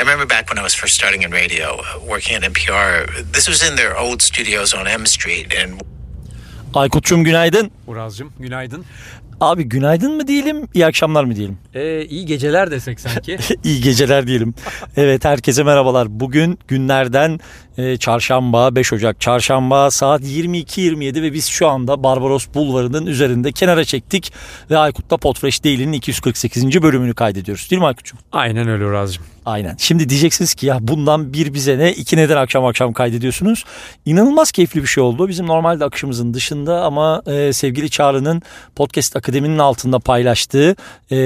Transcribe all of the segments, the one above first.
I remember back when I was first starting in radio, uh, working at NPR. This was in their old studios on M Street, and Aykut'cum günaydın. Uraz'cığım günaydın. Abi günaydın mı diyelim, iyi akşamlar mı diyelim? Ee, iyi geceler desek sanki. iyi geceler diyelim. Evet herkese merhabalar. Bugün günlerden e, çarşamba 5 Ocak çarşamba saat 22.27 ve biz şu anda Barbaros Bulvarı'nın üzerinde kenara çektik ve Aykut'ta Podfresh Daily'nin 248. bölümünü kaydediyoruz. Değil mi Aykut'cum? Aynen öyle Uraz'cığım. Aynen. Şimdi diyeceksiniz ki ya bundan bir bize ne, iki neden akşam akşam kaydediyorsunuz? İnanılmaz keyifli bir şey oldu. Bizim normalde akışımızın dışında ama e, sevgili Çağrı'nın Podcast Akademi'nin altında paylaştığı e,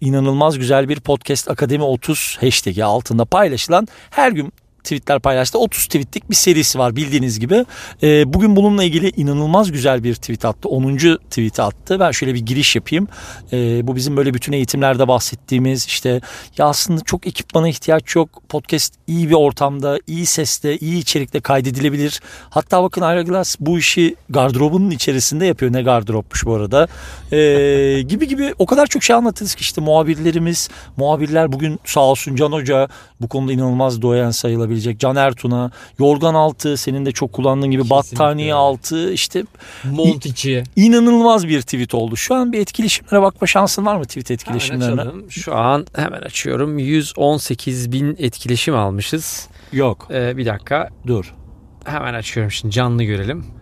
inanılmaz güzel bir Podcast Akademi 30 hashtag'i altında paylaşılan her gün tweetler paylaştı. 30 tweetlik bir serisi var bildiğiniz gibi. E, bugün bununla ilgili inanılmaz güzel bir tweet attı. 10. tweet attı. Ben şöyle bir giriş yapayım. E, bu bizim böyle bütün eğitimlerde bahsettiğimiz işte ya aslında çok ekipmana ihtiyaç yok. Podcast iyi bir ortamda, iyi sesle, iyi içerikle kaydedilebilir. Hatta bakın Aeroglass bu işi gardırobunun içerisinde yapıyor. Ne gardıropmuş bu arada. E, gibi gibi o kadar çok şey anlatırız ki işte muhabirlerimiz, muhabirler bugün sağ olsun Can Hoca bu konuda inanılmaz doyan sayılabilir olabilecek Can Ertun'a, yorgan altı senin de çok kullandığın gibi Kesinlikle. battaniye altı işte mont içi. İnanılmaz bir tweet oldu. Şu an bir etkileşimlere bakma şansın var mı tweet etkileşimlerine? Hemen Şu an hemen açıyorum. 118 bin etkileşim almışız. Yok. Ee, bir dakika. Dur. Hemen açıyorum şimdi canlı görelim.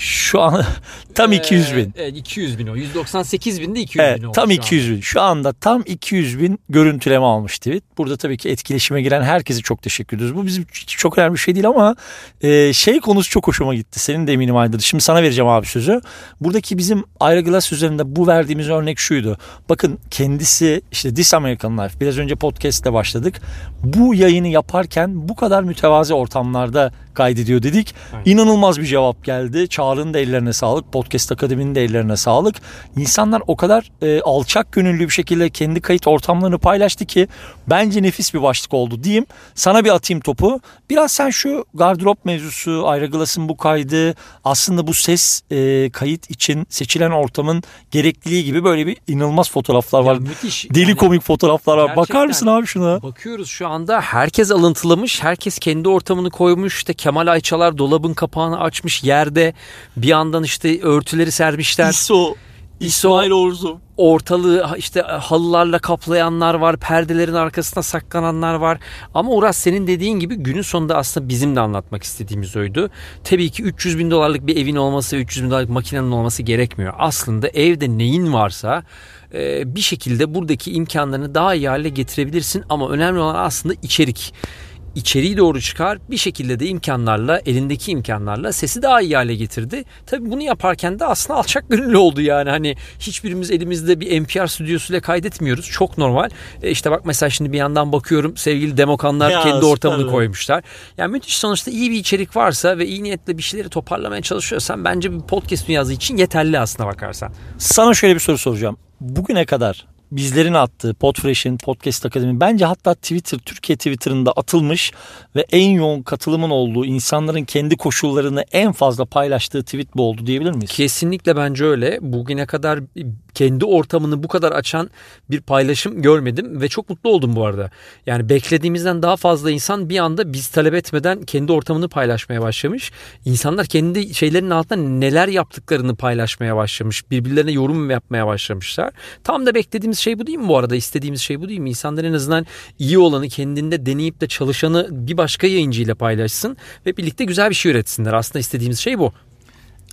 Şu an tam 200 bin. Evet 200 bin o. 198 bin de 200 evet, bin oldu. Tam 200 bin. Şu anda tam 200 bin görüntüleme almış tweet. Burada tabii ki etkileşime giren herkese çok teşekkür ediyoruz. Bu bizim çok önemli bir şey değil ama e, şey konusu çok hoşuma gitti. Senin de eminim aynıdır. Şimdi sana vereceğim abi sözü. Buradaki bizim Ira Glass üzerinde bu verdiğimiz örnek şuydu. Bakın kendisi işte This American Life biraz önce podcast'te başladık. Bu yayını yaparken bu kadar mütevazi ortamlarda kaydediyor dedik. Aynen. İnanılmaz bir cevap geldi. Çağrı'nın da ellerine sağlık. Podcast Akademi'nin de ellerine sağlık. İnsanlar o kadar e, alçak gönüllü bir şekilde kendi kayıt ortamlarını paylaştı ki bence nefis bir başlık oldu diyeyim. Sana bir atayım topu. Biraz sen şu gardırop mevzusu, Ayra Glass'ın bu kaydı aslında bu ses e, kayıt için seçilen ortamın gerekliliği gibi böyle bir inanılmaz fotoğraflar var. Ya müthiş. Deli yani, komik fotoğraflar var. Bakar mısın abi şuna? Bakıyoruz şu anda herkes alıntılamış. Herkes kendi ortamını koymuş. İşte Kemal Ayçalar dolabın kapağını açmış yerde bir yandan işte örtüleri sermişler. İso. İsmail Orzu. Ortalığı işte halılarla kaplayanlar var, perdelerin arkasına saklananlar var. Ama Uras senin dediğin gibi günün sonunda aslında bizim de anlatmak istediğimiz oydu. Tabii ki 300 bin dolarlık bir evin olması ve 300 bin dolarlık makinenin olması gerekmiyor. Aslında evde neyin varsa bir şekilde buradaki imkanlarını daha iyi hale getirebilirsin. Ama önemli olan aslında içerik içeriği doğru çıkar. Bir şekilde de imkanlarla, elindeki imkanlarla sesi daha iyi hale getirdi. Tabi bunu yaparken de aslında alçak gönüllü oldu yani. Hani hiçbirimiz elimizde bir NPR stüdyosuyla kaydetmiyoruz. Çok normal. E işte bak mesela şimdi bir yandan bakıyorum sevgili demokanlar ya, kendi ortamını süper. koymuşlar. Yani müthiş sonuçta iyi bir içerik varsa ve iyi niyetle bir şeyleri toparlamaya çalışıyorsan bence bir podcast dünyası için yeterli aslına bakarsan. Sana şöyle bir soru soracağım. Bugüne kadar bizlerin attığı Podfresh'in Podcast Akademi bence hatta Twitter Türkiye Twitter'ında atılmış ve en yoğun katılımın olduğu insanların kendi koşullarını en fazla paylaştığı tweet bu oldu diyebilir miyiz? Kesinlikle bence öyle. Bugüne kadar kendi ortamını bu kadar açan bir paylaşım görmedim ve çok mutlu oldum bu arada. Yani beklediğimizden daha fazla insan bir anda biz talep etmeden kendi ortamını paylaşmaya başlamış. İnsanlar kendi şeylerin altında neler yaptıklarını paylaşmaya başlamış. Birbirlerine yorum yapmaya başlamışlar. Tam da beklediğimiz şey bu değil mi bu arada? İstediğimiz şey bu değil mi? İnsanlar en azından iyi olanı kendinde deneyip de çalışanı bir başka yayıncıyla paylaşsın ve birlikte güzel bir şey üretsinler. Aslında istediğimiz şey bu.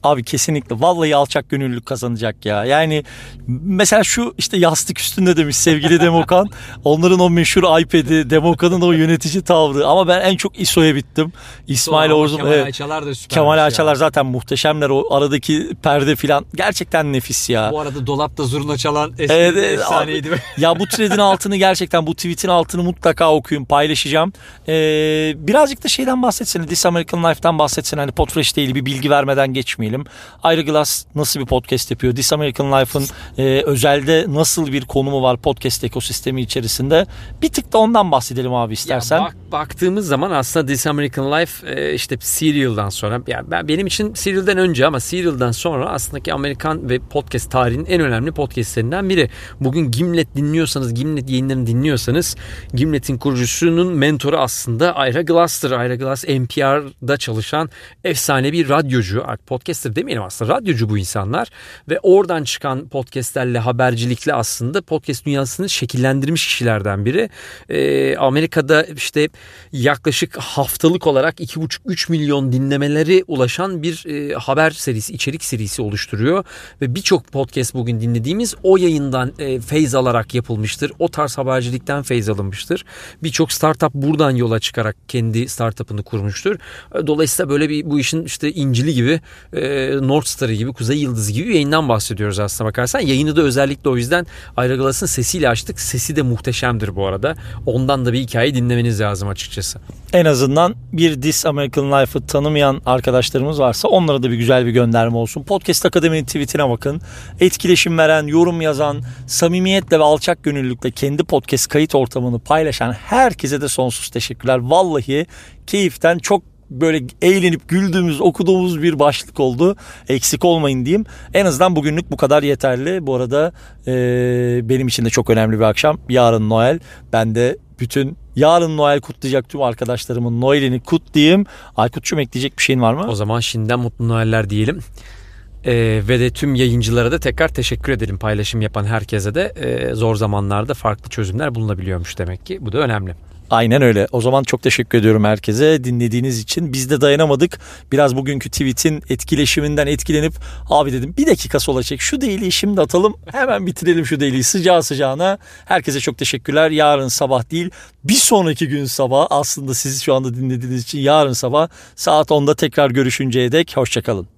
Abi kesinlikle vallahi alçak gönüllülük kazanacak ya. Yani mesela şu işte yastık üstünde demiş sevgili Demokan. Onların o meşhur iPad'i, Demokan'ın o yönetici tavrı. Ama ben en çok ISO'ya bittim. İsmail Orzum. Kemal evet. Ayçalar da süper. Kemal Ayçalar ya. zaten muhteşemler. O aradaki perde filan gerçekten nefis ya. Bu arada dolapta zurna çalan eski evet, efsaneydi. Abi, ya bu thread'in altını gerçekten bu tweet'in altını mutlaka okuyun paylaşacağım. Ee, birazcık da şeyden bahsetsene. This American Life'dan bahsetsene. Hani Potfresh değil bir bilgi vermeden geçmiyor demeyelim. Ayrı Glass nasıl bir podcast yapıyor? This American Life'ın e, özelde nasıl bir konumu var podcast ekosistemi içerisinde? Bir tık da ondan bahsedelim abi istersen. Ya bak, baktığımız zaman aslında This American Life e, işte Serial'dan sonra yani ben benim için Serial'dan önce ama Serial'dan sonra aslında ki Amerikan ve podcast tarihinin en önemli podcastlerinden biri. Bugün Gimlet dinliyorsanız, Gimlet yayınlarını dinliyorsanız Gimlet'in kurucusunun mentoru aslında Ira Glass'tır. Ira Glass NPR'da çalışan efsane bir radyocu. Podcaster demeyelim aslında radyocu bu insanlar ve oradan çıkan podcastlerle habercilikle aslında podcast dünyasını şekillendirmiş kişilerden biri. Ee, Amerika'da işte yaklaşık haftalık olarak 2,5-3 milyon dinlemeleri ulaşan bir e, haber serisi, içerik serisi oluşturuyor ve birçok podcast bugün dinlediğimiz o yayından e, feyz alarak yapılmıştır. O tarz habercilikten feyz alınmıştır. Birçok startup buradan yola çıkarak kendi startup'ını kurmuştur. E, dolayısıyla böyle bir bu işin işte incili gibi e, North Star'ı gibi Kuzey Yıldızı gibi bir yayından bahsediyoruz aslında bakarsan. Yayını da özellikle o yüzden Ayra Glass'ın sesiyle açtık. Sesi de muhteşemdir bu arada. Ondan da bir hikaye dinlemeniz lazım açıkçası. En azından bir This American Life'ı tanımayan arkadaşlarımız varsa onlara da bir güzel bir gönderme olsun. Podcast Akademi'nin tweetine bakın. Etkileşim veren, yorum yazan, samimiyetle ve alçak gönüllülükle kendi podcast kayıt ortamını paylaşan herkese de sonsuz teşekkürler. Vallahi keyiften çok böyle eğlenip güldüğümüz, okuduğumuz bir başlık oldu. Eksik olmayın diyeyim. En azından bugünlük bu kadar yeterli. Bu arada e, benim için de çok önemli bir akşam. Yarın Noel. Ben de bütün yarın Noel kutlayacak tüm arkadaşlarımın Noel'ini kutlayayım. Aykut'cum ekleyecek bir şeyin var mı? O zaman şimdiden mutlu Noeller diyelim. Ee, ve de tüm yayıncılara da tekrar teşekkür edelim paylaşım yapan herkese de e, zor zamanlarda farklı çözümler bulunabiliyormuş demek ki bu da önemli. Aynen öyle. O zaman çok teşekkür ediyorum herkese dinlediğiniz için. Biz de dayanamadık. Biraz bugünkü tweet'in etkileşiminden etkilenip abi dedim bir dakika sola çek şu değiliyi şimdi atalım. Hemen bitirelim şu değiliyi sıcağı sıcağına. Herkese çok teşekkürler. Yarın sabah değil bir sonraki gün sabah aslında sizi şu anda dinlediğiniz için yarın sabah saat 10'da tekrar görüşünceye dek hoşçakalın.